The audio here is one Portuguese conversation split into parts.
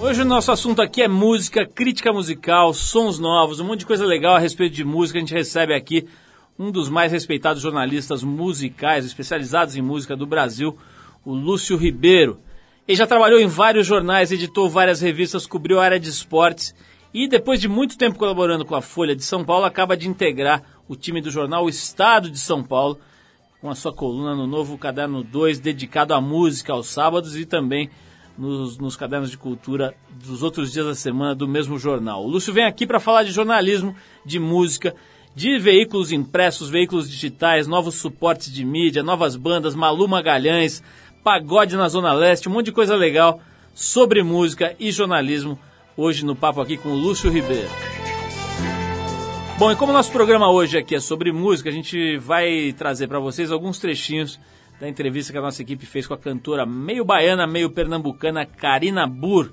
Hoje o nosso assunto aqui é música, crítica musical, sons novos, um monte de coisa legal a respeito de música. A gente recebe aqui um dos mais respeitados jornalistas musicais, especializados em música do Brasil, o Lúcio Ribeiro. Ele já trabalhou em vários jornais, editou várias revistas, cobriu a área de esportes e depois de muito tempo colaborando com a Folha de São Paulo, acaba de integrar o time do jornal O Estado de São Paulo, com a sua coluna no novo Caderno 2, dedicado à música aos sábados e também nos, nos, cadernos de cultura dos outros dias da semana do mesmo jornal. O Lúcio vem aqui para falar de jornalismo, de música, de veículos impressos, veículos digitais, novos suportes de mídia, novas bandas, Malu Magalhães, pagode na Zona Leste, um monte de coisa legal sobre música e jornalismo. Hoje no papo aqui com o Lúcio Ribeiro. Bom, e como nosso programa hoje aqui é sobre música, a gente vai trazer para vocês alguns trechinhos da entrevista que a nossa equipe fez com a cantora meio baiana, meio pernambucana Karina Burr,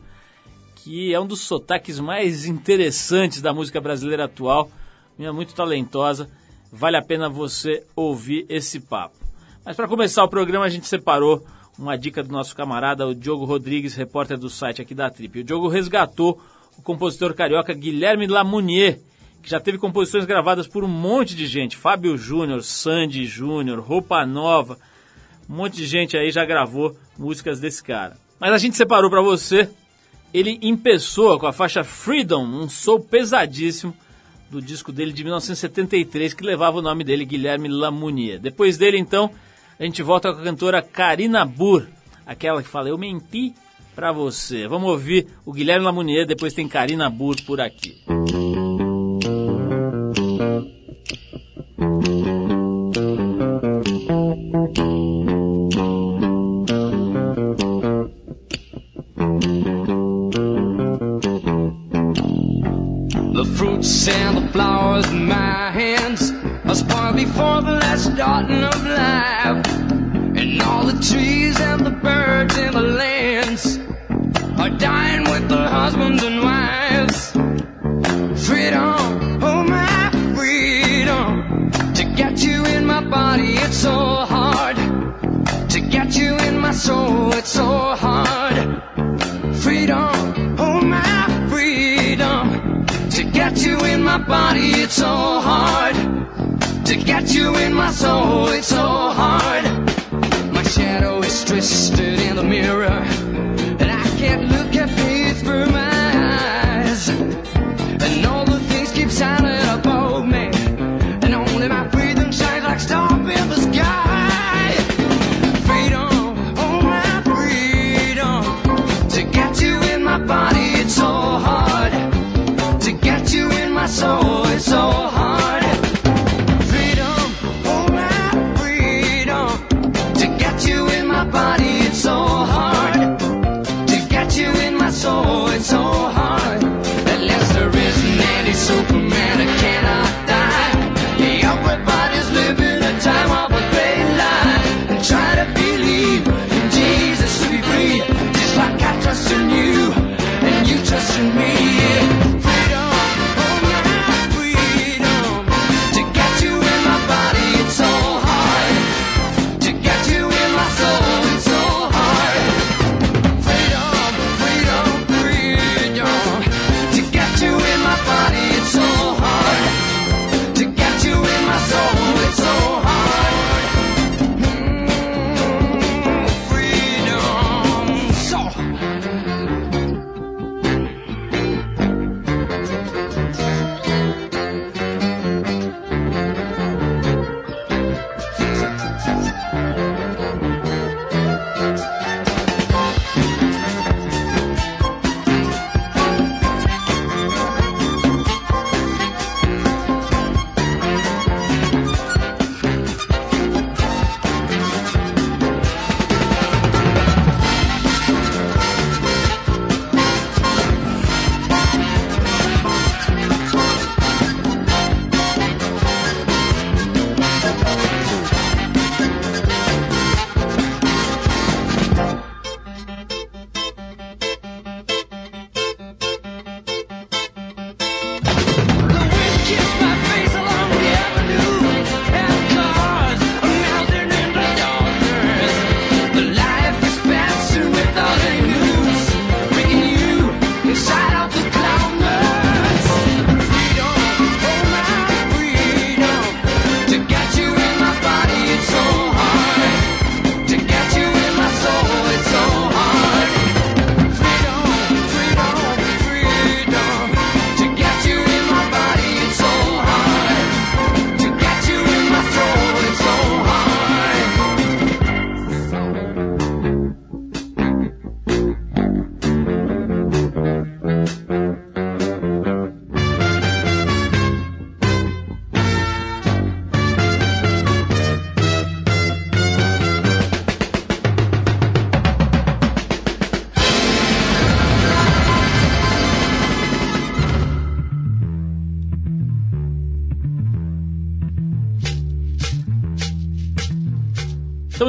que é um dos sotaques mais interessantes da música brasileira atual, minha muito talentosa. Vale a pena você ouvir esse papo. Mas para começar o programa, a gente separou uma dica do nosso camarada, o Diogo Rodrigues, repórter do site aqui da Trip. O Diogo resgatou o compositor carioca Guilherme Lamounier, que já teve composições gravadas por um monte de gente, Fábio Júnior, Sandy Júnior, Roupa Nova, um monte de gente aí já gravou músicas desse cara. Mas a gente separou para você ele em pessoa com a faixa Freedom, um soul pesadíssimo do disco dele de 1973 que levava o nome dele, Guilherme Lamounier. Depois dele, então, a gente volta com a cantora Karina Burr, aquela que fala Eu menti pra você. Vamos ouvir o Guilherme Lamounier, depois tem Karina Burr por aqui.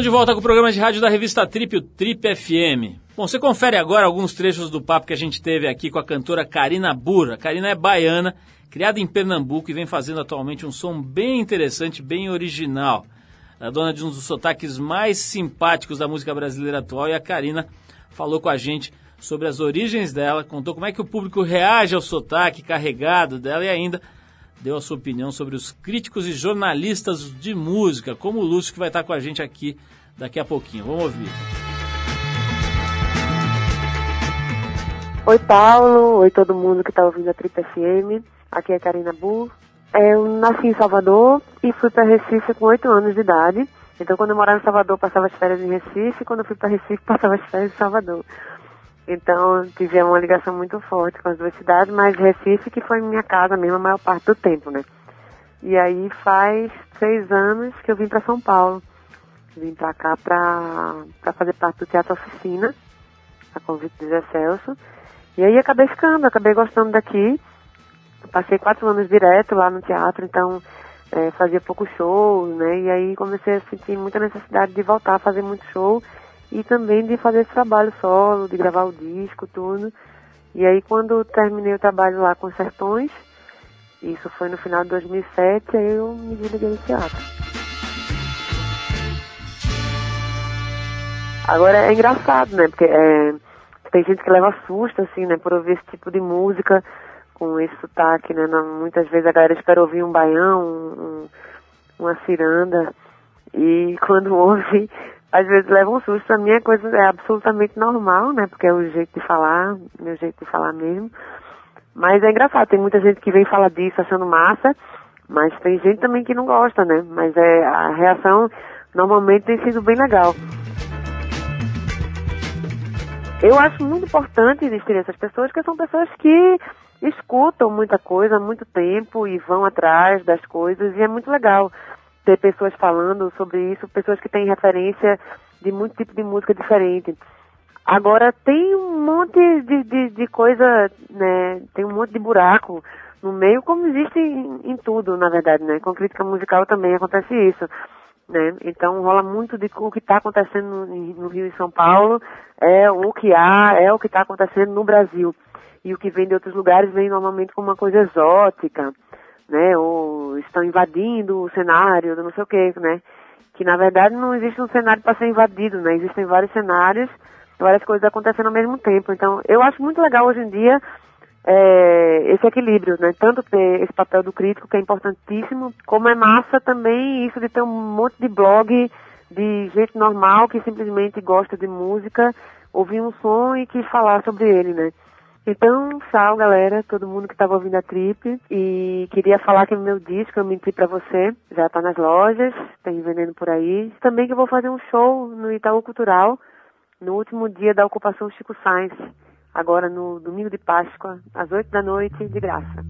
De volta com o programa de rádio da revista Trip, o Trip FM. Bom, você confere agora alguns trechos do papo que a gente teve aqui com a cantora Karina Burra. Karina é baiana, criada em Pernambuco e vem fazendo atualmente um som bem interessante, bem original. A dona de um dos sotaques mais simpáticos da música brasileira atual e a Karina falou com a gente sobre as origens dela, contou como é que o público reage ao sotaque carregado dela e ainda deu a sua opinião sobre os críticos e jornalistas de música, como o Lúcio, que vai estar com a gente aqui daqui a pouquinho. Vamos ouvir. Oi, Paulo. Oi, todo mundo que está ouvindo a Tripa FM. Aqui é a Karina Bu. Eu nasci em Salvador e fui para Recife com oito anos de idade. Então, quando eu morava em Salvador, passava as férias em Recife. Quando eu fui para Recife, passava as férias em Salvador. Então, tive uma ligação muito forte com as duas cidades, mas Recife que foi minha casa mesmo a maior parte do tempo, né? E aí faz seis anos que eu vim para São Paulo. Vim para cá para fazer parte do Teatro Oficina, a convite de Zé Celso. E aí acabei ficando, acabei gostando daqui. Passei quatro anos direto lá no teatro, então é, fazia pouco show, né? E aí comecei a sentir muita necessidade de voltar a fazer muito show e também de fazer esse trabalho solo, de gravar o disco, tudo. E aí quando terminei o trabalho lá com Sertões, isso foi no final de 2007, aí eu me desliguei do teatro. Agora é engraçado, né? Porque é, tem gente que leva susto, assim, né? Por ouvir esse tipo de música com esse sotaque, né? muitas vezes a galera espera ouvir um baião, um, uma ciranda. E quando ouve, às vezes leva um susto. A minha coisa é absolutamente normal, né? Porque é o jeito de falar, meu jeito de falar mesmo. Mas é engraçado, tem muita gente que vem falar disso achando massa, mas tem gente também que não gosta, né? Mas é, a reação normalmente tem sido bem legal. Eu acho muito importante existir essas pessoas, que são pessoas que escutam muita coisa há muito tempo e vão atrás das coisas, e é muito legal ter pessoas falando sobre isso, pessoas que têm referência de muito tipo de música diferente. Agora tem um monte de, de, de coisa, né? Tem um monte de buraco no meio, como existe em, em, tudo, na verdade, né? Com crítica musical também acontece isso, né? Então rola muito de o que está acontecendo no, Rio e São Paulo é o que há, é o que está acontecendo no Brasil. E o que vem de outros lugares vem normalmente como uma coisa exótica, né? Ou estão invadindo o cenário, não sei o que, né? Que na verdade não existe um cenário para ser invadido, né? Existem vários cenários, várias coisas acontecendo ao mesmo tempo. Então, eu acho muito legal hoje em dia é, esse equilíbrio, né? Tanto ter esse papel do crítico, que é importantíssimo, como é massa também isso de ter um monte de blog de gente normal que simplesmente gosta de música, ouvir um som e quis falar sobre ele, né? Então, tchau, galera, todo mundo que estava ouvindo a trip. E queria falar que meu disco, eu menti para você, já tá nas lojas, tem vendendo por aí. Também que eu vou fazer um show no Itaú Cultural, no último dia da ocupação Chico Sainz, agora no domingo de Páscoa, às 8 da noite, de graça.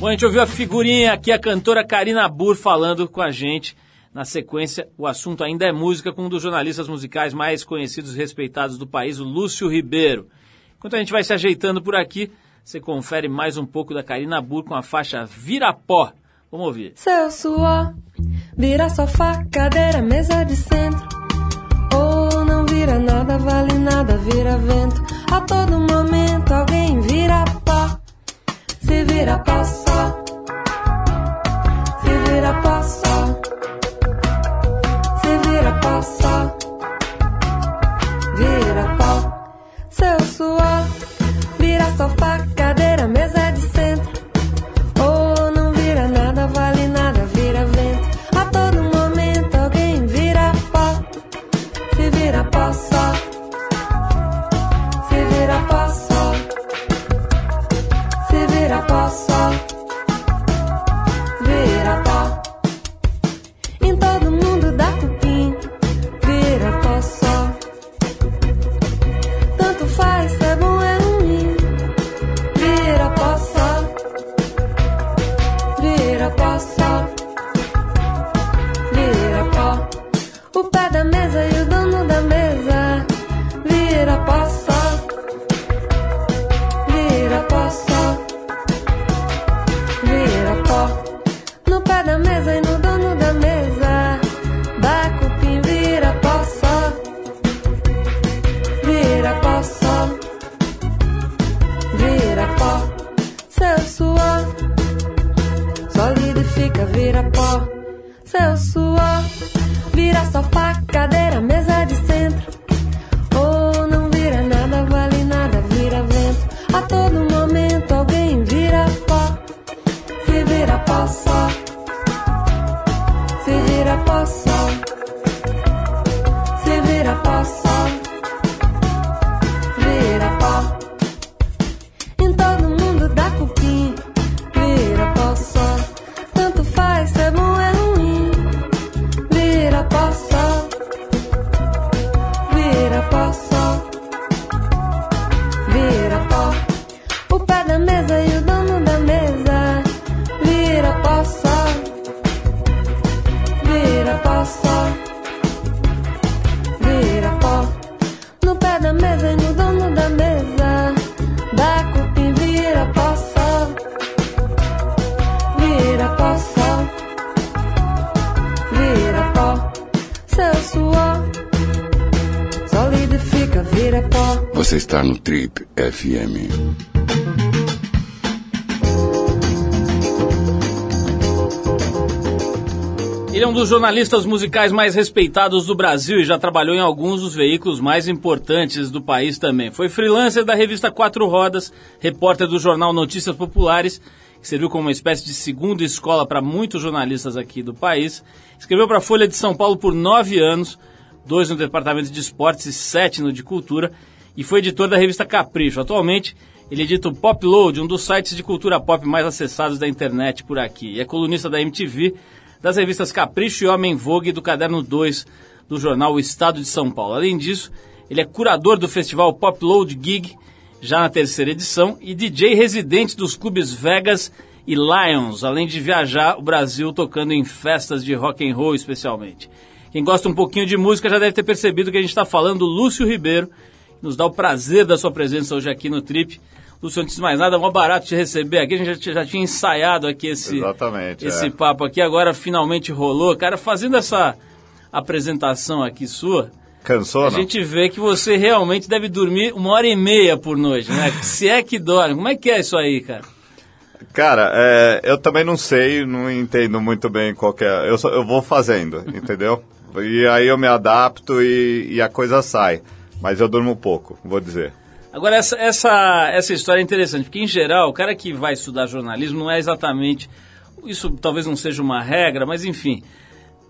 Bom, a gente ouviu a figurinha aqui, a cantora Karina Burr falando com a gente na sequência, o assunto ainda é música com um dos jornalistas musicais mais conhecidos e respeitados do país, o Lúcio Ribeiro. Enquanto a gente vai se ajeitando por aqui, você confere mais um pouco da Karina Burr com a faixa Virapó. Vamos ouvir. Seu suor, vira sofá, cadeira, mesa de centro. Vira nada, vale nada, vira vento. A todo momento alguém vira pó. Se vira pó só. Se vira pó só vira pó só, vira pó. Seu suor vira sofá, cadeira, mesa está no Trip FM. Ele é um dos jornalistas musicais mais respeitados do Brasil e já trabalhou em alguns dos veículos mais importantes do país também. Foi freelancer da revista Quatro Rodas, repórter do jornal Notícias Populares, que serviu como uma espécie de segunda escola para muitos jornalistas aqui do país. Escreveu para a Folha de São Paulo por nove anos, dois no departamento de esportes e sete no de cultura, e foi editor da revista Capricho. Atualmente, ele edita o Pop Load, um dos sites de cultura pop mais acessados da internet por aqui. E é colunista da MTV, das revistas Capricho e Homem Vogue e do Caderno 2 do jornal O Estado de São Paulo. Além disso, ele é curador do festival Pop Load Gig, já na terceira edição, e DJ residente dos clubes Vegas e Lions, além de viajar o Brasil tocando em festas de rock and roll especialmente. Quem gosta um pouquinho de música já deve ter percebido que a gente está falando do Lúcio Ribeiro, nos dá o prazer da sua presença hoje aqui no Trip. Lúcio, antes de mais nada, é um barato te receber aqui. A gente já, já tinha ensaiado aqui esse, Exatamente, esse é. papo aqui, agora finalmente rolou. Cara, fazendo essa apresentação aqui sua, Cansou, a não? gente vê que você realmente deve dormir uma hora e meia por noite, né? Se é que dorme. Como é que é isso aí, cara? Cara, é, eu também não sei, não entendo muito bem qual é. Eu, só- eu vou fazendo, entendeu? E aí eu me adapto e, e a coisa sai. Mas eu durmo pouco, vou dizer. Agora, essa, essa, essa história é interessante, porque em geral, o cara que vai estudar jornalismo não é exatamente. Isso talvez não seja uma regra, mas enfim.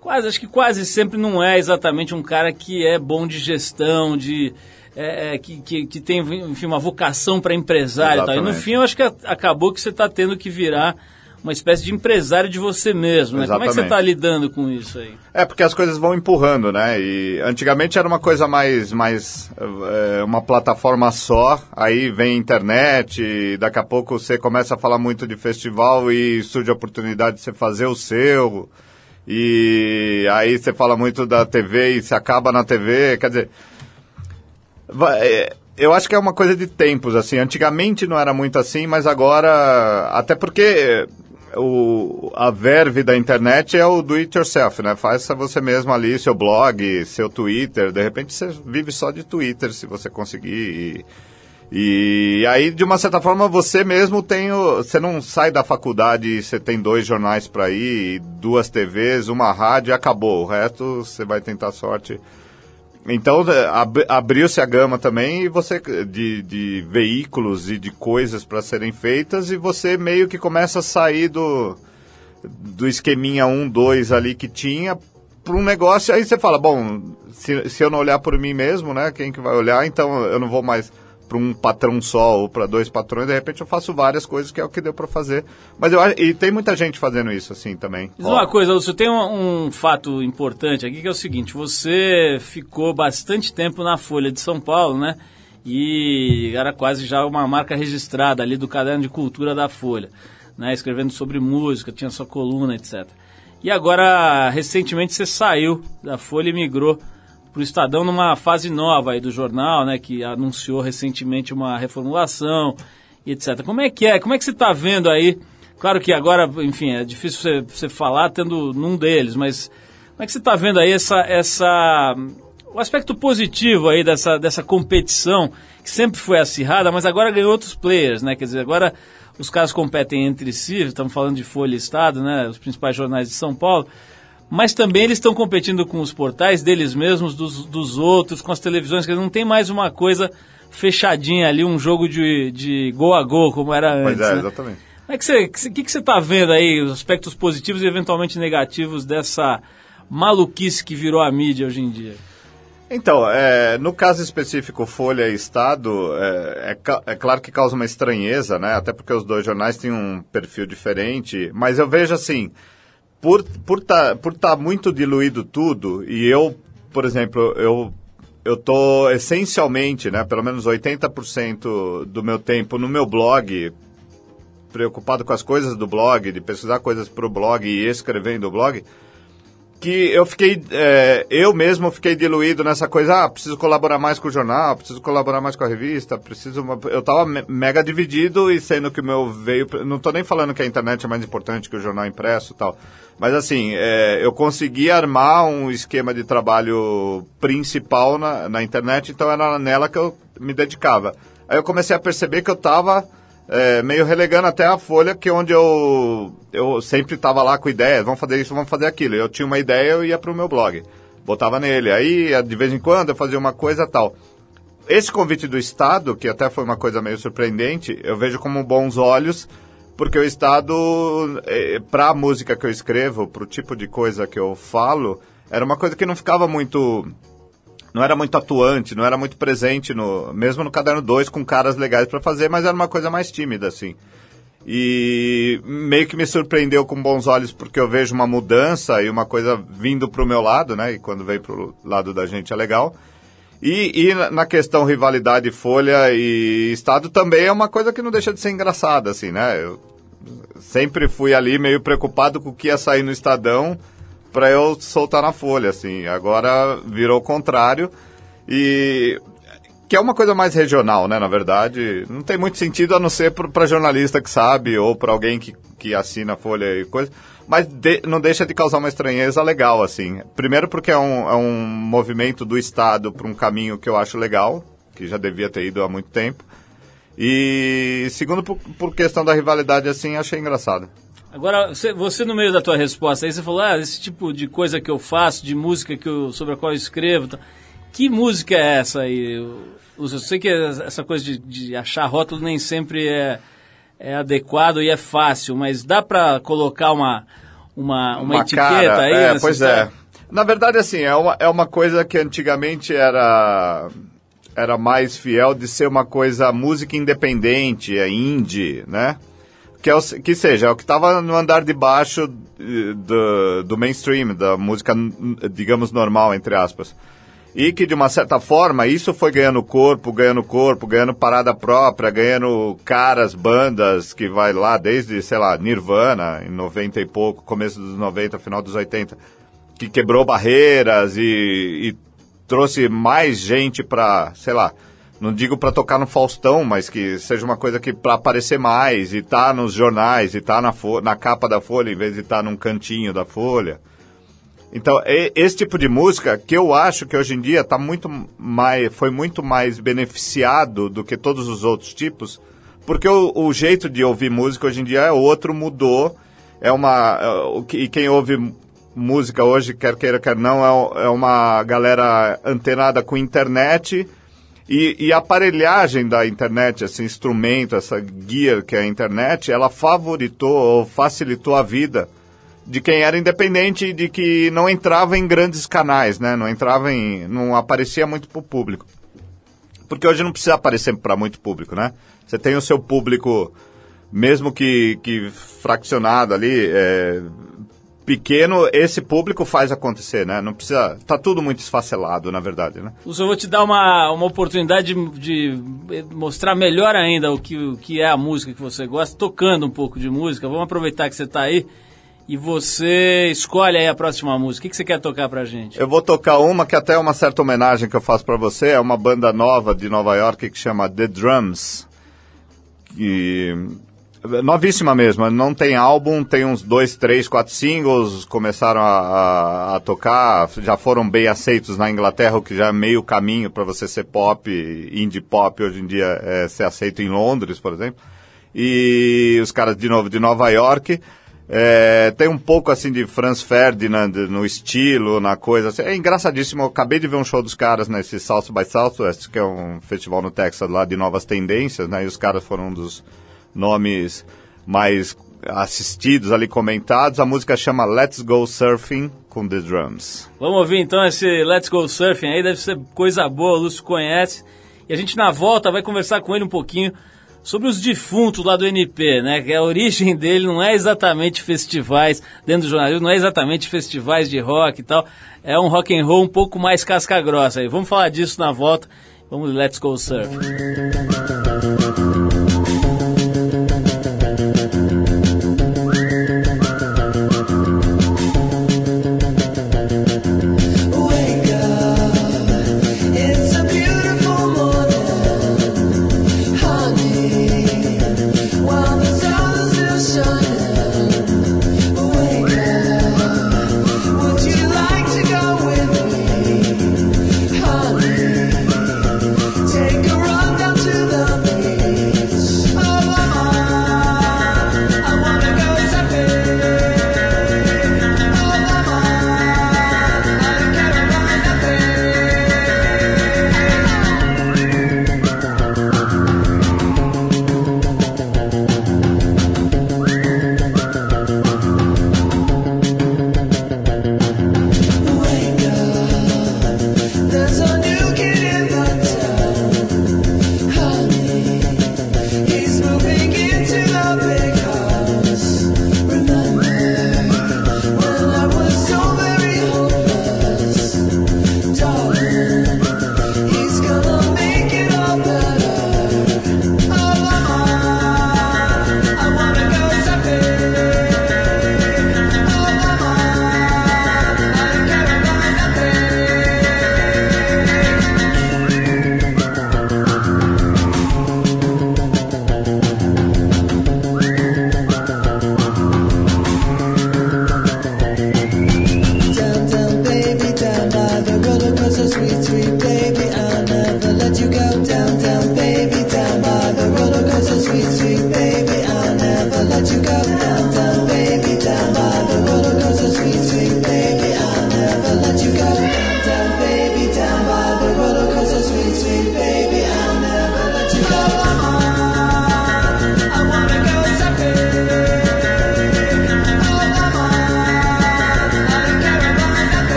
Quase, acho que quase sempre não é exatamente um cara que é bom de gestão, de. é, é, que, que, que tem enfim, uma vocação para empresário e tal. E no fim, eu acho que acabou que você está tendo que virar uma espécie de empresário de você mesmo. Né? Como é que você Exatamente. está lidando com isso aí? É porque as coisas vão empurrando, né? E antigamente era uma coisa mais, mais é, uma plataforma só. Aí vem a internet, e daqui a pouco você começa a falar muito de festival e surge a oportunidade de você fazer o seu. E aí você fala muito da TV e se acaba na TV, quer dizer, vai- é, eu acho que é uma coisa de tempos, assim. Antigamente não era muito assim, mas agora. Até porque o, a verve da internet é o do it yourself, né? Faça você mesmo ali seu blog, seu Twitter. De repente você vive só de Twitter se você conseguir. E, e aí, de uma certa forma, você mesmo tem o. Você não sai da faculdade e você tem dois jornais para ir, duas TVs, uma rádio e acabou. O resto você vai tentar sorte. Então é, ab- abriu-se a gama também e você de, de veículos e de coisas para serem feitas e você meio que começa a sair do, do esqueminha 1, 2 ali que tinha para um negócio. Aí você fala, bom, se, se eu não olhar por mim mesmo, né? Quem que vai olhar? Então eu não vou mais para um patrão só ou para dois patrões. De repente eu faço várias coisas que é o que deu para fazer. Mas eu e tem muita gente fazendo isso assim também. Diz uma coisa, Lúcio, tem um, um fato importante aqui que é o seguinte: você ficou bastante tempo na Folha de São Paulo, né? E era quase já uma marca registrada ali do caderno de cultura da Folha, né? Escrevendo sobre música, tinha sua coluna, etc. E agora, recentemente, você saiu da Folha e migrou para o Estadão numa fase nova aí do jornal, né? Que anunciou recentemente uma reformulação, etc. Como é que é? Como é que você está vendo aí? Claro que agora, enfim, é difícil você, você falar tendo num deles, mas como é que você está vendo aí essa, essa, o aspecto positivo aí dessa, dessa competição, que sempre foi acirrada, mas agora ganhou outros players, né? Quer dizer, agora os caras competem entre si, estamos falando de Folha e Estado, né? Os principais jornais de São Paulo. Mas também eles estão competindo com os portais deles mesmos, dos, dos outros, com as televisões, que não tem mais uma coisa fechadinha ali, um jogo de, de gol a gol, como era antes. Pois é, né? exatamente. Como é que você, que, que, que você tá vendo aí, os aspectos positivos e eventualmente negativos dessa maluquice que virou a mídia hoje em dia? Então, é, no caso específico Folha e Estado, é, é, é, claro que causa uma estranheza, né? Até porque os dois jornais têm um perfil diferente, mas eu vejo assim, por por tá, por tá muito diluído tudo e eu, por exemplo, eu eu tô essencialmente, né, pelo menos 80% do meu tempo no meu blog, preocupado com as coisas do blog, de pesquisar coisas para o blog e escrevendo o blog que eu fiquei, é, eu mesmo fiquei diluído nessa coisa, ah, preciso colaborar mais com o jornal, preciso colaborar mais com a revista, preciso, uma... eu tava mega dividido e sendo que o meu veio, não tô nem falando que a internet é mais importante que o jornal impresso e tal, mas assim, é, eu consegui armar um esquema de trabalho principal na, na internet, então era nela que eu me dedicava. Aí eu comecei a perceber que eu tava é, meio relegando até a Folha, que é onde eu, eu sempre estava lá com ideias, vamos fazer isso, vamos fazer aquilo. Eu tinha uma ideia, eu ia para o meu blog, botava nele. Aí, de vez em quando, eu fazia uma coisa tal. Esse convite do Estado, que até foi uma coisa meio surpreendente, eu vejo como bons olhos, porque o Estado, é, para a música que eu escrevo, para o tipo de coisa que eu falo, era uma coisa que não ficava muito não era muito atuante, não era muito presente, no mesmo no Caderno 2, com caras legais para fazer, mas era uma coisa mais tímida, assim. E meio que me surpreendeu com bons olhos, porque eu vejo uma mudança e uma coisa vindo para o meu lado, né? E quando vem para o lado da gente é legal. E, e, na questão rivalidade Folha e Estado também é uma coisa que não deixa de ser engraçada, assim, né? Eu sempre fui ali meio preocupado com o que ia sair no Estadão para eu soltar na folha, assim. Agora virou o contrário e que é uma coisa mais regional, né? Na verdade, não tem muito sentido a não ser para jornalista que sabe ou para alguém que, que assina a folha e coisa. Mas de, não deixa de causar uma estranheza legal, assim. Primeiro porque é um, é um movimento do Estado para um caminho que eu acho legal, que já devia ter ido há muito tempo. E segundo por, por questão da rivalidade, assim, achei engraçado. Agora, você, você, no meio da tua resposta aí, você falou, ah, esse tipo de coisa que eu faço, de música que eu, sobre a qual eu escrevo. Tá. Que música é essa aí? Eu, eu sei que essa coisa de, de, achar rótulo nem sempre é, é adequado e é fácil, mas dá para colocar uma, uma, uma, uma etiqueta cara, aí? É, pois história? é. Na verdade, assim, é uma, é uma coisa que antigamente era era mais fiel de ser uma coisa música independente, é indie, né? Que, é o, que seja, é o que estava no andar de baixo eh, do, do mainstream, da música, digamos, normal, entre aspas. E que, de uma certa forma, isso foi ganhando corpo, ganhando corpo, ganhando parada própria, ganhando caras, bandas, que vai lá desde, sei lá, Nirvana, em 90 e pouco, começo dos 90, final dos 80, que quebrou barreiras e, e trouxe mais gente para, sei lá, não digo para tocar no Faustão, mas que seja uma coisa que para aparecer mais e tá nos jornais e tá na, na capa da Folha em vez de estar tá num cantinho da Folha. Então, esse tipo de música que eu acho que hoje em dia tá muito mais, foi muito mais beneficiado do que todos os outros tipos, porque o, o jeito de ouvir música hoje em dia é outro, mudou. É uma. É, e quem ouve música hoje, quer queira, quer não, é, é uma galera antenada com internet e, e, a aparelhagem da internet, esse instrumento, essa guia que é a internet, ela favoritou ou facilitou a vida de quem era independente e de que não entrava em grandes canais, né? Não entrava em, não aparecia muito para o público. Porque hoje não precisa aparecer para muito público, né? Você tem o seu público, mesmo que, que fraccionado ali, é, pequeno, esse público faz acontecer, né? Não precisa. Tá tudo muito esfacelado, na verdade, né? Eu vou te dar uma, uma oportunidade de, de, mostrar melhor ainda o que, o que é a música que você gosta, tocando um pouco de música. Vamos aproveitar que você está aí e você escolhe aí a próxima música. O que, que você quer tocar pra gente? Eu vou tocar uma que até é uma certa homenagem que eu faço para você. É uma banda nova de Nova York que chama The Drums. E Novíssima mesmo, não tem álbum, tem uns dois, três, quatro singles, começaram a, a, a, tocar, já foram bem aceitos na Inglaterra, o que já é meio caminho para você ser pop, indie pop, hoje em dia é ser aceito em Londres, por exemplo. E os caras de novo de Nova York. É, tem um pouco assim de Franz Ferdinand no estilo, na coisa. Assim. É engraçadíssimo. Eu acabei de ver um show dos caras nesse South by Southwest, que é um festival no Texas lá de novas tendências, né? E os caras foram um dos nomes mais assistidos ali, comentados. A música chama Let's Go Surfing com The Drums. Vamos ouvir então esse Let's Go Surfing aí, deve ser coisa boa, o Lúcio conhece. E a gente na volta vai conversar com ele um pouquinho sobre os defuntos lá do NP, né? Que a origem dele não é exatamente festivais dentro do jornalismo, não é exatamente festivais de rock e tal. É um rock and roll um pouco mais casca grossa aí. Vamos falar disso na volta. Vamos Let's Go Surf.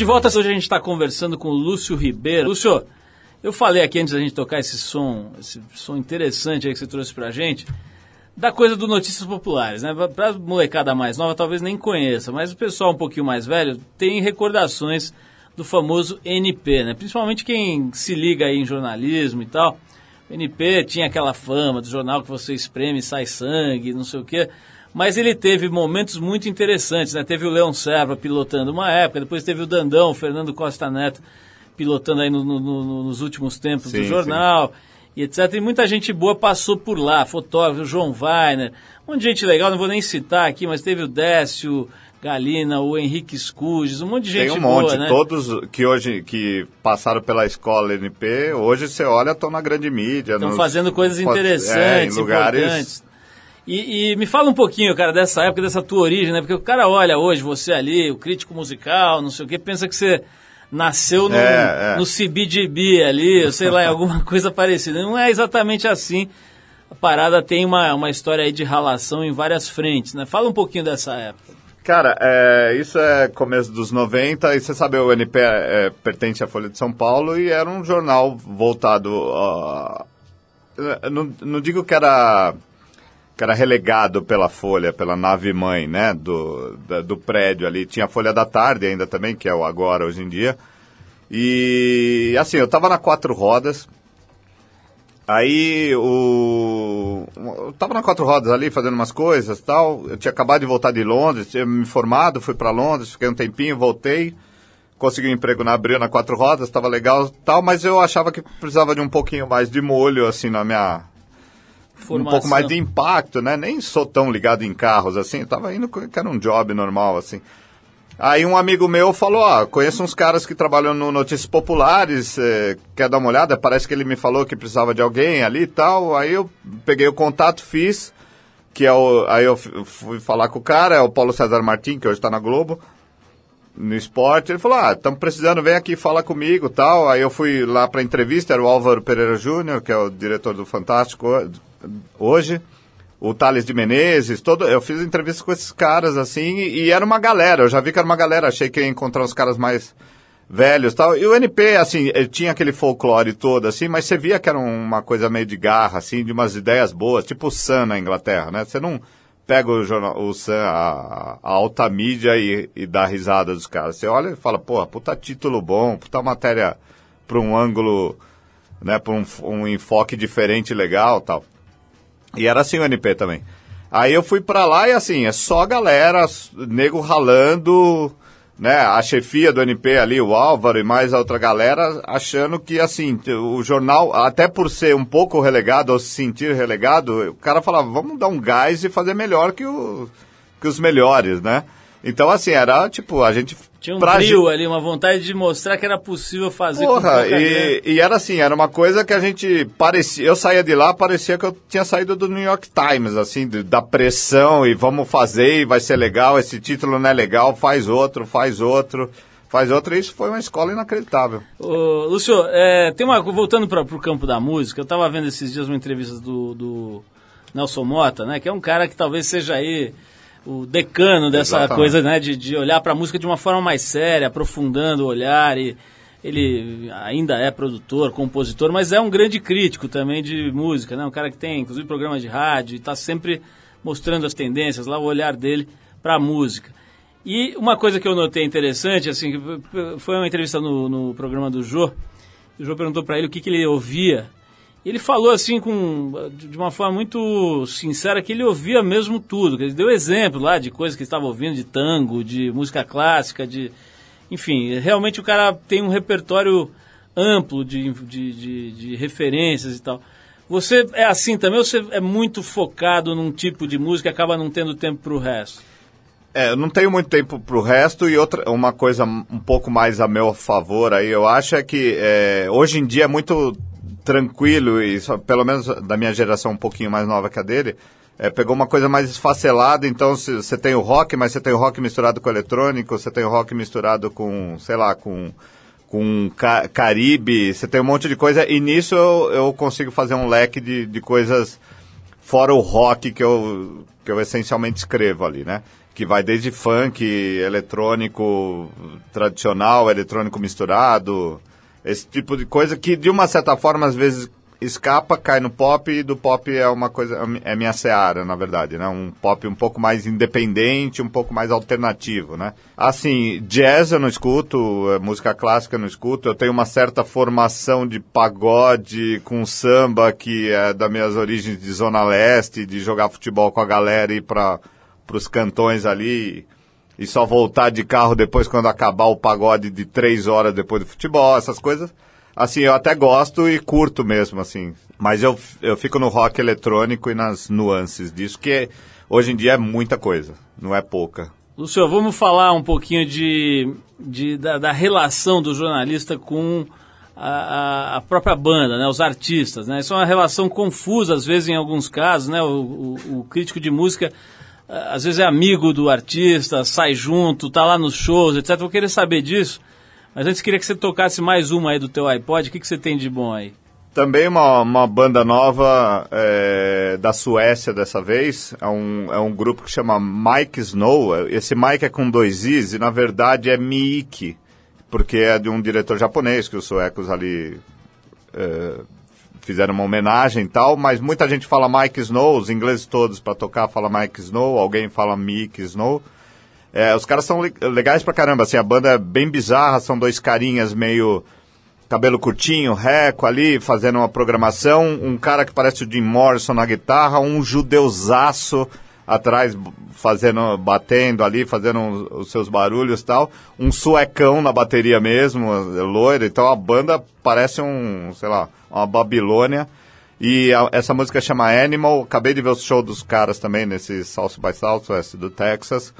De volta, hoje a gente está conversando com o Lúcio Ribeiro. Lúcio, eu falei aqui antes da gente tocar esse som, esse som interessante aí que você trouxe pra gente, da coisa do Notícias Populares, né? Pra- molecada mais nova talvez nem conheça, mas o pessoal um pouquinho mais velho tem recordações do famoso NP, né? Principalmente quem se liga aí em jornalismo e tal. O NP tinha aquela fama do jornal que você espreme e sai sangue, não sei o quê. Mas ele teve momentos muito interessantes, né? Teve o Leão Serva pilotando uma época, depois teve o Dandão, o Fernando Costa Neto, pilotando aí no- no- no- nos últimos tempos do Sim, jornal, e etc. E muita gente boa passou por lá, fotógrafo, João Weiner, um monte de gente legal, não vou nem citar aqui, mas teve o Décio, Galina, o Henrique Scuges, um monte de gente Tem um boa, monte, né? todos que hoje que passaram pela escola NP, hoje você olha, estão na grande mídia. Estão fazendo coisas interessantes, é, em lugares. importantes. E, e me fala um pouquinho, cara, dessa época, dessa tua origem, né? Porque o cara olha hoje, você ali, o crítico musical, não sei o quê, pensa que você nasceu no, É, é. no CBGB ali, sei lá, alguma coisa parecida. Não é exatamente assim. A parada tem uma, uma história aí de ralação em várias frentes, né? Fala um pouquinho dessa época. Cara, é, isso é começo dos 90 e você sabe, o NP é, pertence à Folha de São Paulo e era um jornal voltado a... não, não digo que era que era relegado pela Folha, pela nave mãe, né, do, da- do prédio ali. Tinha a Folha da Tarde ainda também, que é o agora hoje em dia. E assim, eu tava na quatro rodas. Aí o. Eu tava na quatro rodas ali fazendo umas coisas tal. Eu tinha acabado de voltar de Londres, tinha me formado, fui para Londres, fiquei um tempinho, voltei. Consegui um emprego na Abril na quatro rodas, estava legal tal, mas eu achava que precisava de um pouquinho mais de molho, assim, na minha, um Formação. pouco mais de impacto, né? Nem sou tão ligado em carros assim, tava indo que era um job normal assim. Aí um amigo meu falou, ó, conheço uns caras que trabalham no Notícias Populares, eh, quer dar uma olhada? Parece que ele me falou que precisava de alguém ali e tal. Aí eu peguei o contato, fiz, que é o, aí eu fui falar com o cara, é o Paulo César Martim, que hoje está na Globo, no esporte. Ele falou, ah, estamos precisando, vem aqui falar comigo e tal. Aí eu fui lá para entrevista, era o Álvaro Pereira Júnior, que é o diretor do Fantástico hoje o Thales de Menezes, todo, eu fiz entrevista com esses caras, assim, e, e era uma galera, eu já vi que era uma galera, achei que ia encontrar uns caras mais velhos tal. E o NP, assim, tinha aquele folclore todo, assim, mas você via que era uma coisa meio de garra, assim, de umas ideias boas, tipo o Sun na Inglaterra, né? Você não pega o, jornal, o Sun, a, a alta mídia e, e dá risada dos caras. Você olha e fala, pô, puta título bom, puta matéria para um ângulo, né, para um, um enfoque diferente, legal tal. E era assim o NP também. Aí eu fui pra lá e assim, é só galera, nego ralando, né? A chefia do NP ali, o Álvaro e mais a outra galera, achando que assim, o jornal, até por ser um pouco relegado, ou se sentir relegado, o cara falava, vamos dar um gás e fazer melhor que, o, que os melhores, né? Então assim, era tipo, a gente... Tinha um brilho ali, uma vontade de mostrar que era possível fazer Porra, e, e era assim, era uma coisa que a gente parecia. Eu saía de lá, parecia que eu tinha saído do New York Times, assim, de- da pressão e vamos fazer e vai ser legal, esse título não é legal, faz outro, faz outro, faz outro. E isso foi uma escola inacreditável. Ô, Lúcio, é, tem uma, voltando para o campo da música, eu estava vendo esses dias uma entrevista do, do Nelson Mota, né, que é um cara que talvez seja aí o decano dessa Exatamente. coisa né, de, de olhar para a música de uma forma mais séria, aprofundando o olhar e ele ainda é produtor, compositor, mas é um grande crítico também de música, né? Um cara que tem, inclusive, programas de rádio e está sempre mostrando as tendências, lá o olhar dele para a música. E uma coisa que eu notei interessante, assim, foi uma entrevista no, no programa do Jô, o Jô perguntou para ele o que, que ele ouvia. Ele falou assim com de uma forma muito sincera que ele ouvia mesmo tudo. que Ele deu exemplo lá de coisas que ele estava ouvindo, de tango, de música clássica, de enfim, realmente o cara tem um repertório amplo de, de, de, de referências e tal. Você é assim também ou você é muito focado num tipo de música e acaba não tendo tempo para o resto? É, eu não tenho muito tempo pro resto e outra, uma coisa um pouco mais a meu favor aí, eu acho é que é, hoje em dia é muito tranquilo e só, pelo menos da minha geração um pouquinho mais nova que a dele, é, pegou uma coisa mais esfacelada, então você tem o rock, mas você tem o rock misturado com eletrônico, você tem o rock misturado com, sei lá, com com ca Caribe, você tem um monte de coisa e nisso eu, eu consigo fazer um leque de, de coisas fora o rock que eu, que eu essencialmente escrevo ali, né? Que vai desde funk, eletrônico tradicional, eletrônico misturado, esse tipo de coisa que de uma certa forma às vezes escapa, cai no pop e do pop é uma coisa, é minha seara, na verdade, né? Um pop um pouco mais independente, um pouco mais alternativo, né? Assim, jazz eu não escuto, eh, música clássica eu não escuto, eu tenho uma certa formação de pagode com samba que é das minhas origens de Zona Leste, de jogar futebol com a galera e ir para os cantões ali e só voltar de carro depois quando acabar o pagode de três horas depois do futebol, essas coisas. Assim, eu até gosto e curto mesmo, assim. Mas eu, eu fico no rock eletrônico e nas nuances disso, que hoje em dia é muita coisa, não é pouca. Lúcio, vamos falar um pouquinho de, de da, da relação do jornalista com a, a- própria banda, né, os artistas. Né? Isso é uma relação confusa, às vezes, em alguns casos. Né? O, o- o crítico de música, às vezes, é amigo do artista, sai junto, tá lá nos shows, etc. Vou querer saber disso. Mas antes, queria que você tocasse mais uma aí do teu iPod. O que, que você tem de bom aí? Também uma, uma banda nova é, da Suécia dessa vez, é um, é um grupo que chama Mike Snow. Esse Mike é com dois Is e na verdade é Miike, porque é de um diretor japonês que os suecos ali é, fizeram uma homenagem e tal, mas muita gente fala Mike Snow, os ingleses todos para tocar fala Mike Snow, alguém fala Mick Snow. É, os caras são le- legais pra caramba, assim, a banda é bem bizarra, são dois carinhas meio cabelo curtinho, reco ali, fazendo uma programação, um cara que parece o Jim Morrison na guitarra, um judeusaço atrás fazendo, batendo ali, fazendo os, seus barulhos tal, um suecão na bateria mesmo, loiro, então a banda parece um, sei lá, uma Babilônia. E a- essa música chama Animal, acabei de ver o show dos caras também nesse South by Southwest do Texas.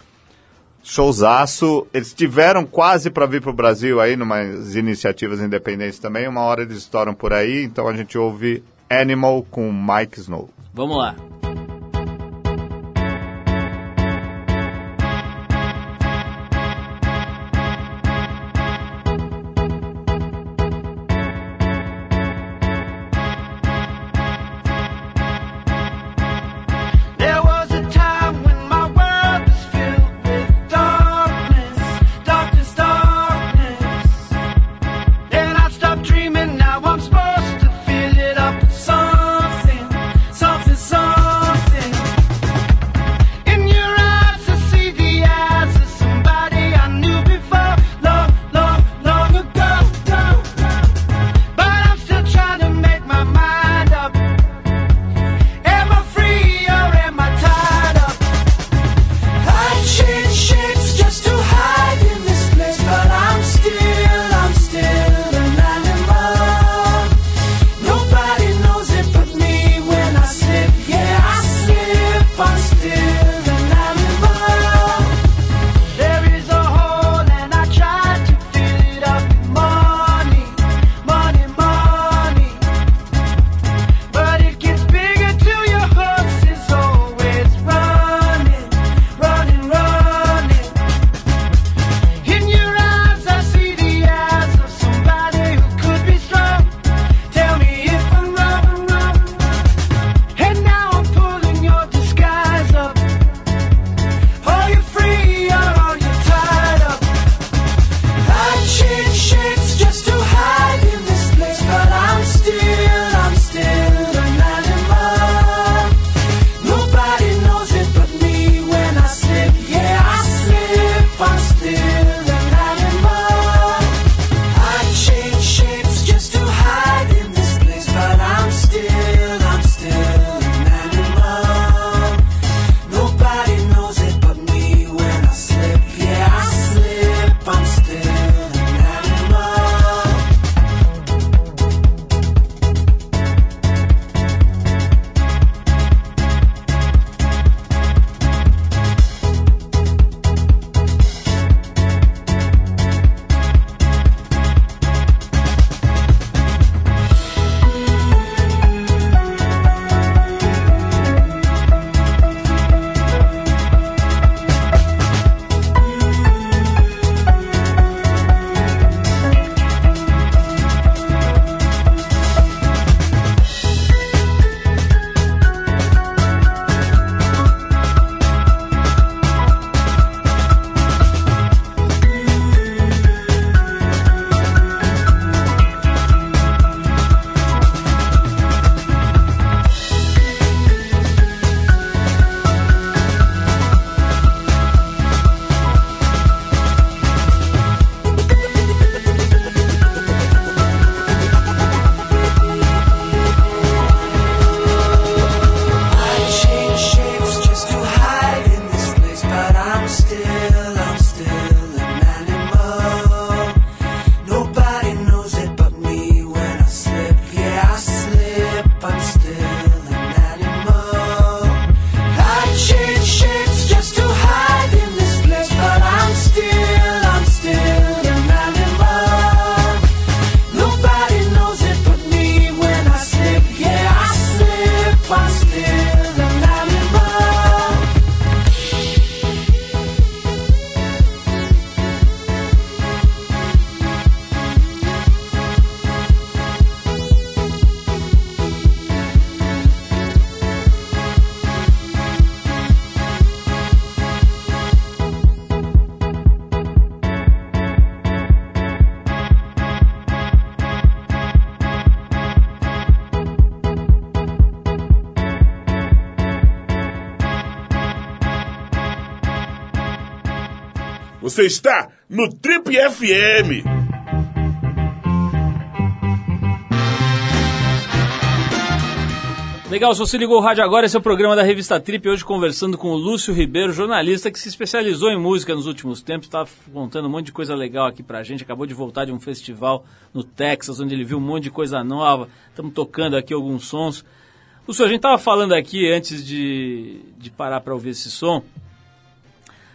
Showzaço. Eles tiveram quase para vir pro Brasil aí, numas iniciativas independentes também. Uma hora eles estouram por aí, então a gente ouve Animal com Mike Snow. Vamos lá. Você está no Trip FM. Legal, se você ligou o rádio agora, esse é o programa da revista Trip, hoje conversando com o Lúcio Ribeiro, jornalista que se especializou em música nos últimos tempos, está contando um monte de coisa legal aqui pra gente, acabou de voltar de um festival no Texas, onde ele viu um monte de coisa nova, estamos tocando aqui alguns sons. Lúcio, a gente estava falando aqui, antes de, de parar para ouvir esse som,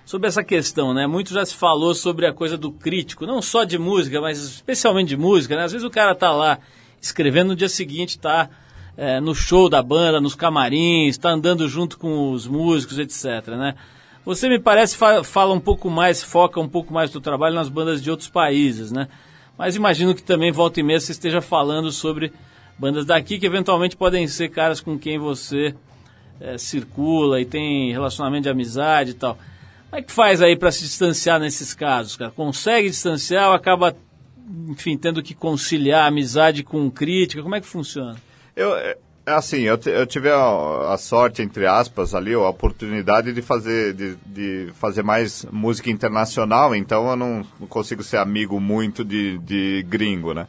sobre essa questão, né? Muito já se falou sobre a coisa do crítico, não só de música, mas especialmente de música, né? Às vezes o cara tá lá escrevendo no dia seguinte, tá é, no show da banda, nos camarins, tá andando junto com os músicos, etc, né? Você me parece fa fala um pouco mais, foca um pouco mais do trabalho nas bandas de outros países, né? Mas imagino que também volta e meia você esteja falando sobre bandas daqui que eventualmente podem ser caras com quem você é, circula e tem relacionamento de amizade e tal. Como é que faz aí para se distanciar nesses casos, cara? Consegue distanciar ou acaba, enfim, tendo que conciliar amizade com crítica? Como é que funciona? Eu, é, assim, eu, eu tive a, a sorte, entre aspas, ali, a oportunidade de fazer, de, de fazer mais música internacional, então eu não, não consigo ser amigo muito de, de gringo, né?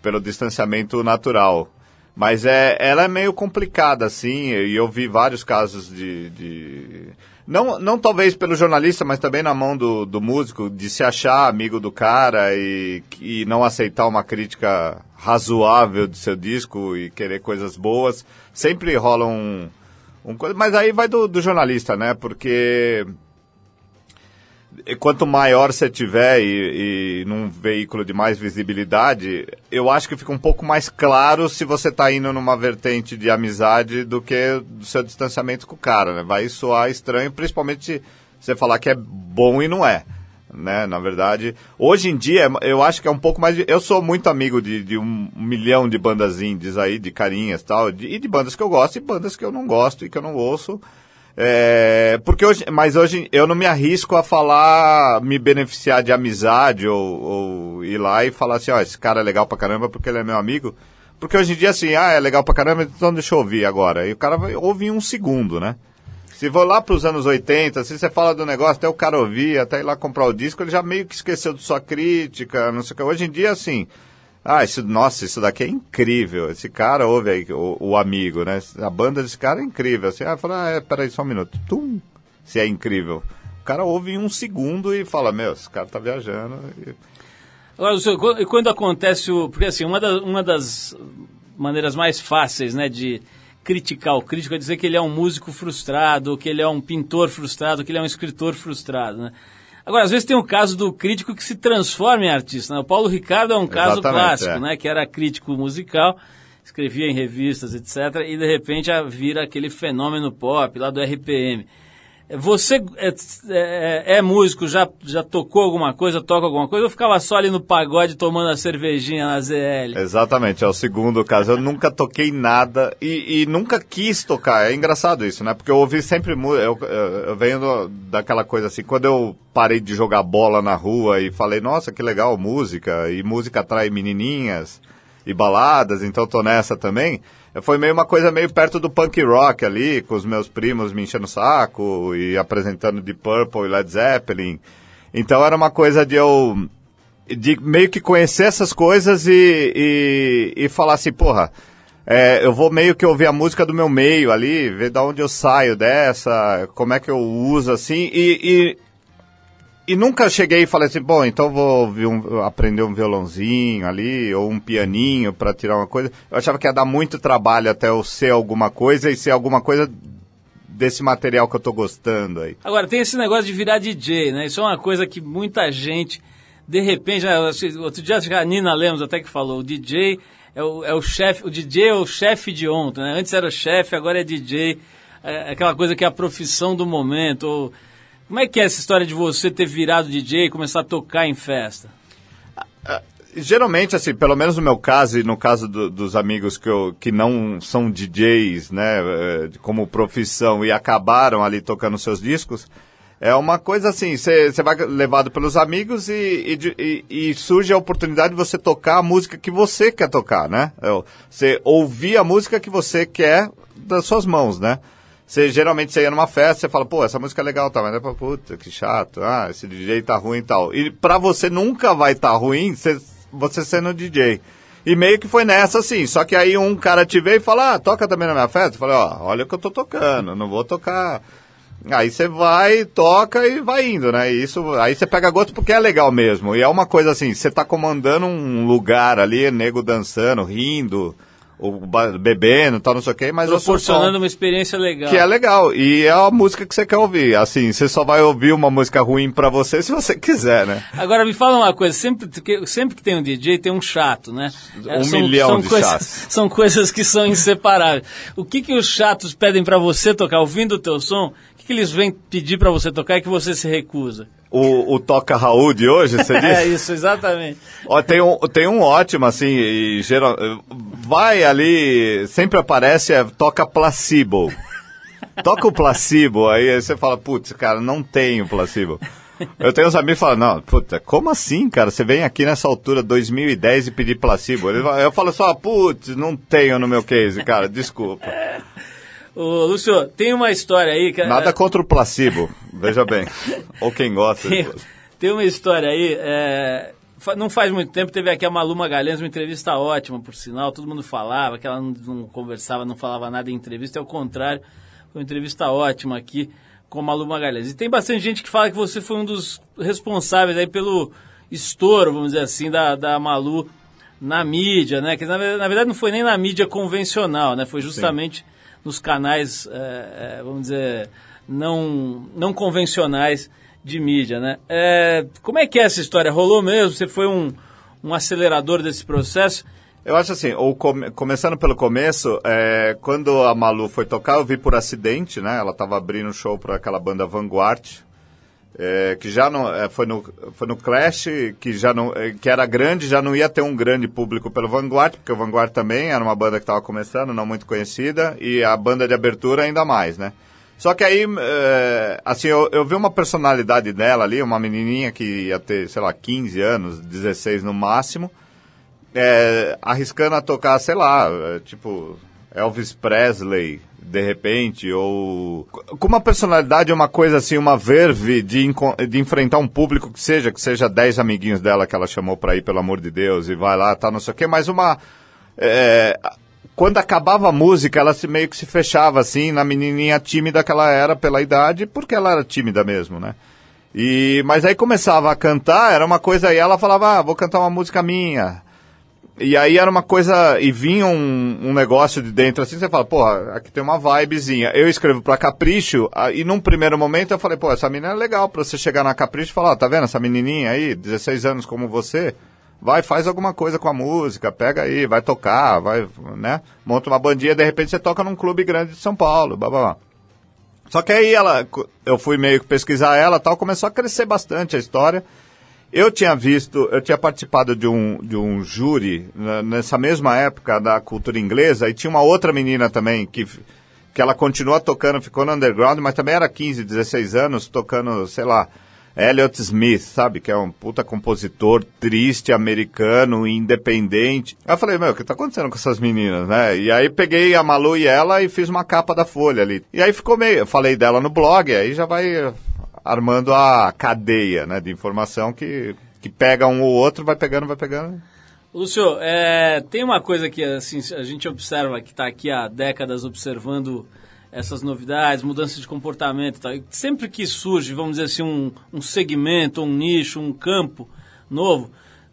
Pelo distanciamento natural. Mas é, ela é meio complicada, assim, e eu vi vários casos de... de- Não, não talvez pelo jornalista, mas também na mão do, do músico, de se achar amigo do cara e, e não aceitar uma crítica razoável do seu disco e querer coisas boas. Sempre rola um... um mas aí vai do, do jornalista, né? Porque quanto maior você tiver e, e num veículo de mais visibilidade, eu acho que fica um pouco mais claro se você está indo numa vertente de amizade do que do seu distanciamento com o cara, né? Vai soar estranho, principalmente você falar que é bom e não é. Né, na verdade, hoje em dia eu acho que é um pouco mais. Eu sou muito amigo de, de um milhão de bandas indies aí, de carinhas tal, de- e de bandas que eu gosto e bandas que eu não gosto e que eu não ouço. É, porque hoje, mas hoje eu não me arrisco a falar, me beneficiar de amizade ou, ou ir lá e falar assim, ó, esse cara é legal pra caramba porque ele é meu amigo. Porque hoje em dia assim, ah, é legal pra caramba, então deixa eu ouvir agora. E o cara vai ouvir um segundo, né? Se for lá pros anos 80, se você fala do negócio, até o cara ouvir, até ir lá comprar o disco, ele já meio que esqueceu de sua crítica, não sei o que. Hoje em dia, assim, ah, isso, nossa, isso daqui é incrível. Esse cara ouve aí, o, o amigo, né? A banda desse cara é incrível. Assim, ah, fala, ah, é, peraí só um minuto. Tum, se é incrível. O cara ouve em um segundo e fala, meu, esse cara tá viajando. E- Agora, Lúcio, quando- acontece o. Porque assim, uma, da- uma das maneiras mais fáceis, né, de criticar o crítico é dizer que ele é um músico frustrado, que ele é um pintor frustrado, que ele é um escritor frustrado, né? Agora, às vezes tem o caso do crítico que se transforma em artista, né? O Paulo Ricardo é um caso Exatamente, clássico, é. né? Que era crítico musical, escrevia em revistas, etc. E de repente vira aquele fenômeno pop lá do RPM. Você é, é- é músico, já, já tocou alguma coisa, toca alguma coisa, ou ficava só ali no pagode tomando a cervejinha na ZL? Exatamente, é o segundo caso. Eu nunca toquei nada e, e nunca quis tocar. É engraçado isso, né? Porque eu ouvi sempre. mu- Eu, eu, venho daquela coisa assim, quando eu parei de jogar bola na rua e falei, nossa, que legal, música, e música atrai menininhas e baladas, então tô nessa também. Foi meio uma coisa meio perto do punk rock ali, com os meus primos me enchendo o saco e apresentando Deep Purple e Led Zeppelin. Então era uma coisa de eu de meio que conhecer essas coisas e, e, e falar assim, porra, é, eu vou meio que ouvir a música do meu meio ali, ver da onde eu saio dessa, como é que eu uso assim, e, e, nunca cheguei e falei assim, bom, então vou um- aprender um violãozinho ali, ou um pianinho para tirar uma coisa. Eu achava que ia dar muito trabalho até eu ser alguma coisa e ser alguma coisa desse material que eu tô gostando aí. Agora, tem esse negócio de virar DJ, né? Isso é uma coisa que muita gente, de repente, outro dia a Nina Lemos até que falou, o DJ é o, é o chefe, o DJ é o chefe de ontem, né? Antes era o chefe, agora é DJ, é aquela coisa que é a profissão do momento. Ou, como é que é essa história de você ter virado DJ e começar a tocar em festa? Geralmente, assim, pelo menos no meu caso e no caso do- dos amigos que, eu, que não são DJs, né, eh, como profissão e acabaram ali tocando seus discos, é uma coisa assim, você vai levado pelos amigos e, e e- surge a oportunidade de você tocar a música que você quer tocar, né? Você ouvir a música que você quer das suas mãos, né? Você geralmente você ia numa festa, você fala, pô, essa música é legal, tá? Mas é pra puta, que chato. Ah, esse DJ tá ruim e tal. E pra você nunca vai estar ruim, você, você sendo DJ. E meio que foi nessa, assim. Só que aí um cara te veio e fala, ah, toca também na minha festa. Eu falei, ó, olha o que eu tô tocando, não vou tocar. Aí você vai, toca e vai indo, né? E isso, aí você pega gosto porque é legal mesmo. E é uma coisa assim, você tá comandando um lugar ali, nego dançando, rindo, ou ba- bebendo, tal, não sei o quê, mas o seu som- Proporcionando uma experiência legal. que é legal. E é a música que você quer ouvir. Assim, você só vai ouvir uma música ruim pra você se você quiser, né? Agora me fala uma coisa, sempre que, sempre que tem um DJ tem um chato, né? Um milhão de coisas, chatos. São coisas que são inseparáveis. O que que os chatos pedem pra você tocar, ouvindo o teu som? O que, que eles vêm pedir pra você tocar e que você se recusa? O, o Toca Raul de hoje, você É disse? isso, exatamente. Ó, tem, um, tem um ótimo, assim, e geral, vai ali, sempre aparece, é, toca placebo. Toca o placebo, aí você fala, putz, cara, não tenho placebo. Eu tenho uns amigos que falam, não, puta, como assim, cara? Você vem aqui nessa altura, 2010, e pedir placebo. Eu falo só, putz, não tenho no meu case, cara, desculpa. Ô, Lúcio, tem uma história aí... Que, Nada contra o placebo, veja bem. Ou quem gosta. Tem, tem uma história aí, é, não faz muito tempo, teve aqui a Malu Magalhães, uma entrevista ótima, por sinal, todo mundo falava que ela não, não conversava, não falava nada em entrevista, é o contrário, foi uma entrevista ótima aqui com a Malu Magalhães. E tem bastante gente que fala que você foi um dos responsáveis aí pelo estouro, vamos dizer assim, da, da Malu na mídia, né? Que na, na verdade não foi nem na mídia convencional, né? Foi justamente nos canais, é, vamos dizer, não, não convencionais de mídia, né? É, como é que é essa história? Rolou mesmo? Você foi um, um acelerador desse processo? Eu acho assim, o come- começando pelo começo, é, quando a Malu foi tocar, eu vi por acidente, né? Ela estava abrindo show para aquela banda Vanguard, é, que já não é, foi no foi no Clash, que já não é, que era grande, já não ia ter um grande público pelo Vanguard, porque o Vanguard também era uma banda que estava começando, não muito conhecida, e a banda de abertura ainda mais, né? Só que aí, é, assim, eu, eu vi uma personalidade dela ali, uma menininha que ia ter, sei lá, 15 anos, 16 no máximo, é, arriscando a tocar, sei lá, é, tipo Elvis Presley, de repente, ou com uma personalidade, uma coisa assim, uma verve de, de enfrentar um público que seja, que seja 10 amiguinhos dela que ela chamou pra ir, pelo amor de Deus, e vai lá, tá, não sei o quê, mas uma... é, quando acabava a música, ela se, meio que se fechava assim na menininha tímida que ela era pela idade, porque ela era tímida mesmo, né? E, mas aí começava a cantar, era uma coisa, e ela falava, ah, vou cantar uma música minha. E aí era uma coisa, e vinha um, um negócio de dentro assim, você fala, porra, aqui tem uma vibezinha. Eu escrevo pra Capricho, e num primeiro momento eu falei, pô, essa menina é legal pra você chegar na Capricho e falar, tá vendo essa menininha aí, 16 anos como você, vai, faz alguma coisa com a música, pega aí, vai tocar, vai, né, monta uma bandinha, de repente você toca num clube grande de São Paulo, blá blá blá. Só que aí ela, eu fui meio que pesquisar ela tal, começou a crescer bastante a história. Eu tinha visto, eu tinha participado de um, de um júri né, nessa mesma época da cultura inglesa e tinha uma outra menina também que, que ela continua tocando, ficou no underground, mas também era 15, 16 anos tocando, sei lá, Elliot Smith, sabe? Que é um puta compositor triste, americano, independente. Aí eu falei, meu, o que tá acontecendo com essas meninas, né? E aí peguei a Malu e ela e fiz uma capa da Folha ali. E aí ficou meio, eu falei dela no blog, aí já vai armando a cadeia, né, de informação que, que pega um ou outro, vai pegando, vai pegando. Lúcio, é, tem uma coisa que assim, a gente observa, que está aqui há décadas observando essas novidades, mudança de comportamento e tal. E sempre que surge, vamos dizer assim, um, um segmento, um nicho, um campo novo,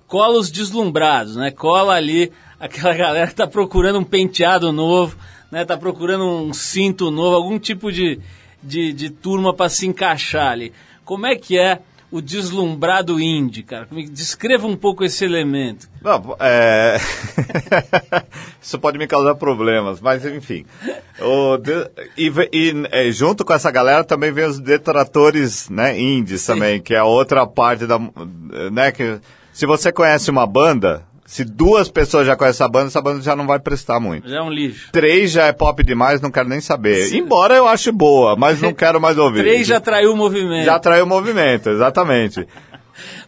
cola os deslumbrados, né? Cola ali aquela galera que está procurando um penteado novo, né? Está procurando um cinto novo, algum tipo de, de, de turma para se encaixar ali. Como é que é o deslumbrado indie, cara? Me Descreva um pouco esse elemento. Não, é... Isso pode me causar problemas, mas enfim. De- E, e, é, junto com essa galera também vem os detratores né, indies também, que é a outra parte da. Né, que, se você conhece uma banda, se duas pessoas já conhecem a banda, essa banda já não vai prestar muito. Já é um lixo. Três já é pop demais, não quero nem saber. Embora eu ache boa, mas não quero mais ouvir. Três já traiu o movimento. Já traiu o movimento, exatamente.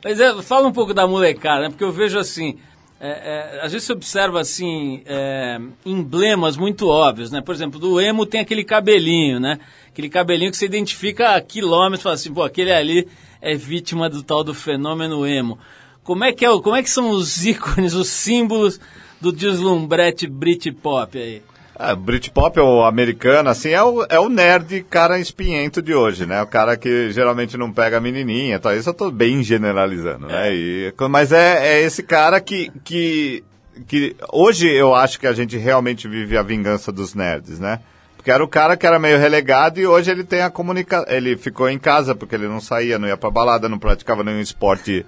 Mas é, fala um pouco da molecada, né? Porque eu vejo assim, é, é, às vezes você observa assim é, emblemas muito óbvios, né? Por exemplo, do emo tem aquele cabelinho, né? Aquele cabelinho que você identifica a quilômetros, fala assim, pô, aquele ali é vítima do tal do fenômeno emo. Como é que é, o- como é que são os ícones, os símbolos do deslumbrete Britpop aí? É, Britpop ou americano, assim, é o, é o nerd cara espinhento de hoje, né? O cara que geralmente não pega menininha, tal. Isso eu tô bem generalizando, né? E, mas é, é esse cara que, que, que... Hoje eu acho que a gente realmente vive a vingança dos nerds, né? Porque era o cara que era meio relegado e hoje ele tem a comunicação... Ele ficou em casa porque ele não saía, não ia pra balada, não praticava nenhum esporte...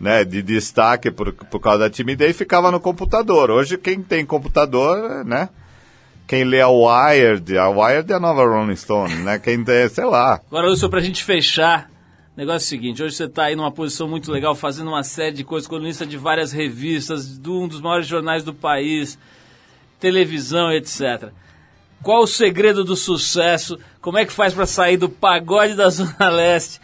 Né, de destaque por, por causa da timidez, ficava no computador. Hoje, quem tem computador, né? Quem lê a Wired, a Wired é a nova Rolling Stone, né? Quem tem, sei lá. Agora, Lúcio, pra gente fechar, negócio é o seguinte, hoje você tá aí numa posição muito legal, fazendo uma série de coisas, colunista de várias revistas, de um dos maiores jornais do país, televisão, etc. Qual o segredo do sucesso? Como é que faz pra sair do pagode da Zona Leste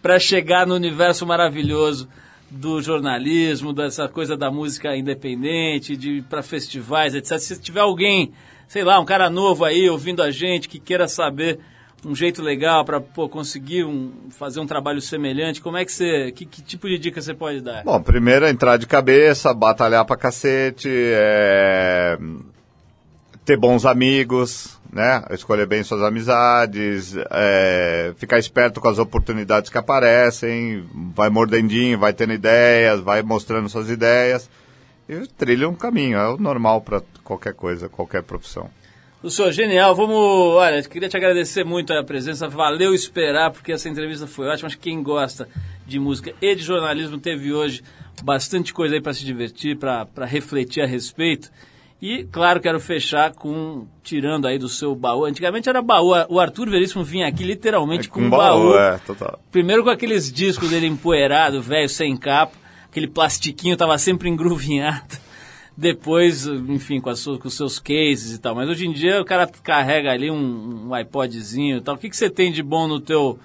pra chegar no universo maravilhoso do jornalismo, dessa coisa da música independente, de para festivais, etc. Se tiver alguém, sei lá, um cara novo aí ouvindo a gente que queira saber um jeito legal para conseguir um, fazer um trabalho semelhante, como é que você, que, que tipo de dica você pode dar? Bom, primeiro entrar de cabeça, batalhar pra cacete, é... ter bons amigos, né? Escolher bem suas amizades, é... ficar esperto com as oportunidades que aparecem, vai mordendinho, vai tendo ideias, vai mostrando suas ideias e trilha um caminho. É o normal para qualquer coisa, qualquer profissão. O senhor genial, vamos. Olha, queria te agradecer muito a presença. Valeu esperar, porque essa entrevista foi ótima. Acho que quem gosta de música e de jornalismo teve hoje bastante coisa aí para se divertir, para refletir a respeito. E, claro, quero fechar com. tirando aí do seu baú. Antigamente era baú. O Arthur Veríssimo vinha aqui literalmente com um baú. É, total. Primeiro com aqueles discos dele empoeirado, velho, sem capa. Aquele plastiquinho tava sempre engruvinhado depois, enfim, com, com, os seus cases e tal. Mas hoje em dia o cara carrega ali um, um iPodzinho e tal. O que, que você tem de bom no teu,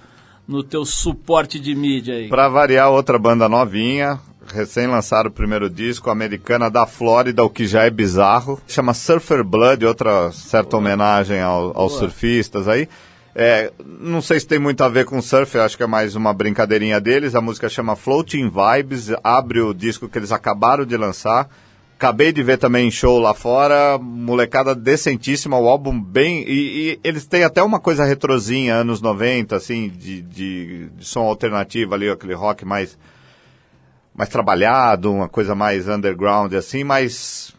no teu suporte de mídia aí? Pra variar, outra banda novinha, recém lançaram o primeiro disco, americana da Flórida, o que já é bizarro. Chama Surfer Blood, outra certa Boa. homenagem ao, aos Boa. surfistas aí. É, não sei se tem muito a ver com surf, acho que é mais uma brincadeirinha deles. A música chama Floating Vibes, abre o disco que eles acabaram de lançar. Acabei de ver também em show lá fora, molecada decentíssima, o álbum bem. E, e, eles têm até uma coisa retrozinha, anos 90, assim, de, de, de, som alternativo ali, aquele rock mais, mais trabalhado, uma coisa mais underground, assim, mas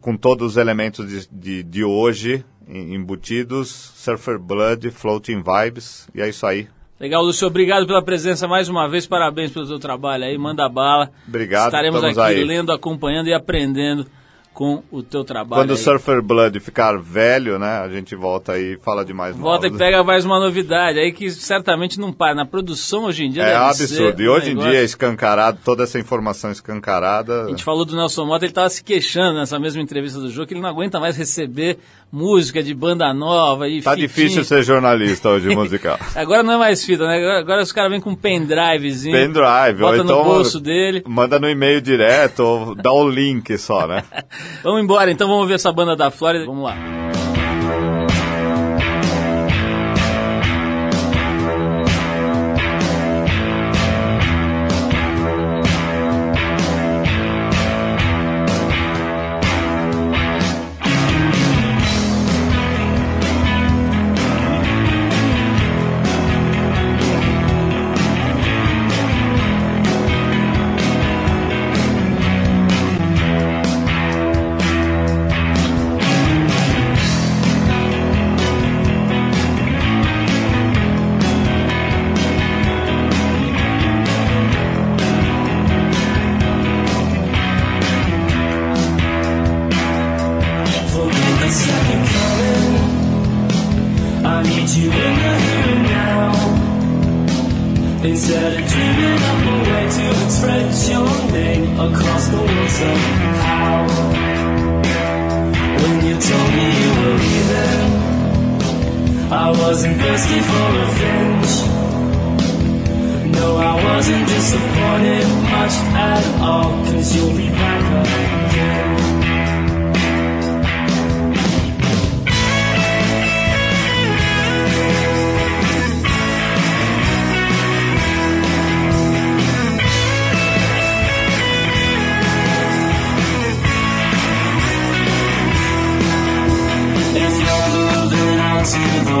com todos os elementos de, de, de hoje embutidos. Surfer Blood, Floating Vibes, e é isso aí. Legal, Lúcio, obrigado pela presença mais uma vez, parabéns pelo seu trabalho aí, manda bala. Obrigado, Estaremos aqui aí. lendo, acompanhando e aprendendo com o teu trabalho. Quando o aí. Surfer Blood ficar velho, né, a gente volta aí e fala de mais Volta novos. e pega mais uma novidade aí que certamente não para. Na produção hoje em dia É absurdo. E um hoje em negócio- dia é escancarado, toda essa informação escancarada. A gente falou do Nelson Mota, ele estava se queixando nessa mesma entrevista do jogo que ele não aguenta mais receber música de banda nova e Tá fitinha. difícil ser jornalista hoje musical. Agora não é mais fita, né? Agora, agora os caras vêm com um pendrivezinho. Pendrive, ou Bota então no bolso dele. manda no e-mail direto ou dá o link só, né? Vamos embora, então vamos ver essa banda da Flórida. Vamos lá.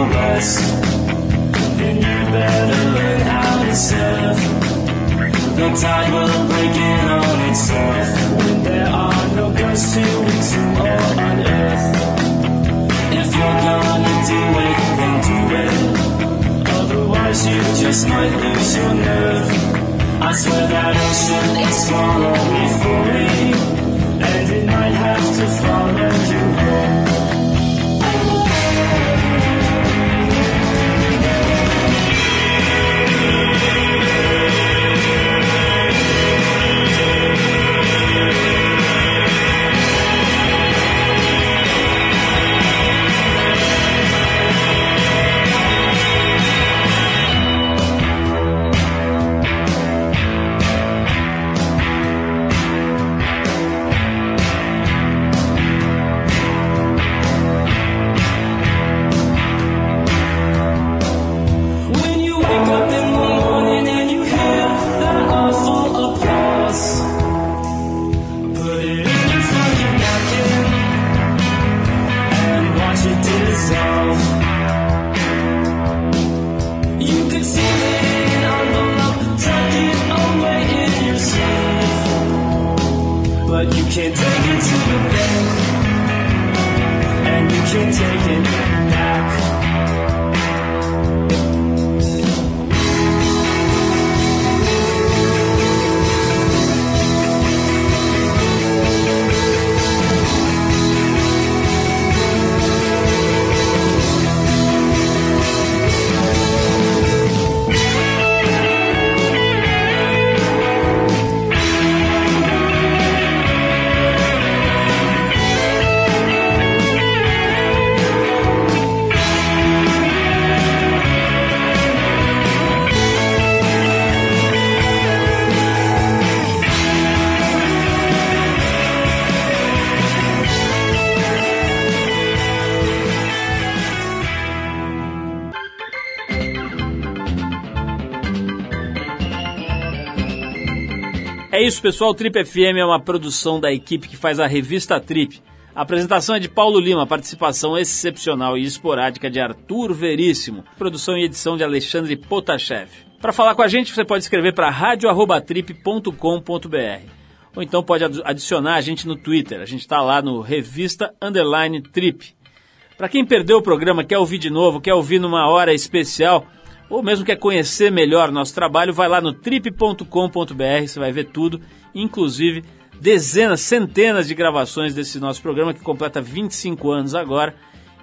The then you better learn how to surf. The tide will break in on itself when there are no ghosts to exhume or unearth. If you're gonna do it, then do it. Otherwise, you just might lose your nerve. I swear that ocean is swallowing me, and it might have to follow you home. Pessoal. Trip FM é uma produção da equipe que faz a revista Trip. A apresentação é de Paulo Lima, participação excepcional e esporádica de Arthur Veríssimo, produção e edição de Alexandre Potashev. Para falar com a gente, você pode escrever para radio@trip.com.br ou então pode adi- adicionar a gente no Twitter. A gente está lá no Revista Underline Trip. Para quem perdeu o programa, quer ouvir de novo, quer ouvir numa hora especial, ou mesmo quer conhecer melhor nosso trabalho, vai lá no trip.com.br, você vai ver tudo, inclusive dezenas, centenas de gravações desse nosso programa que completa 25 anos agora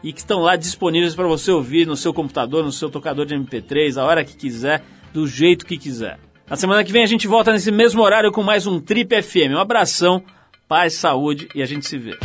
e que estão lá disponíveis para você ouvir no seu computador, no seu tocador de MP3, a hora que quiser, do jeito que quiser. Na semana que vem a gente volta nesse mesmo horário com mais um Trip FM. Um abração, paz, saúde e a gente se vê.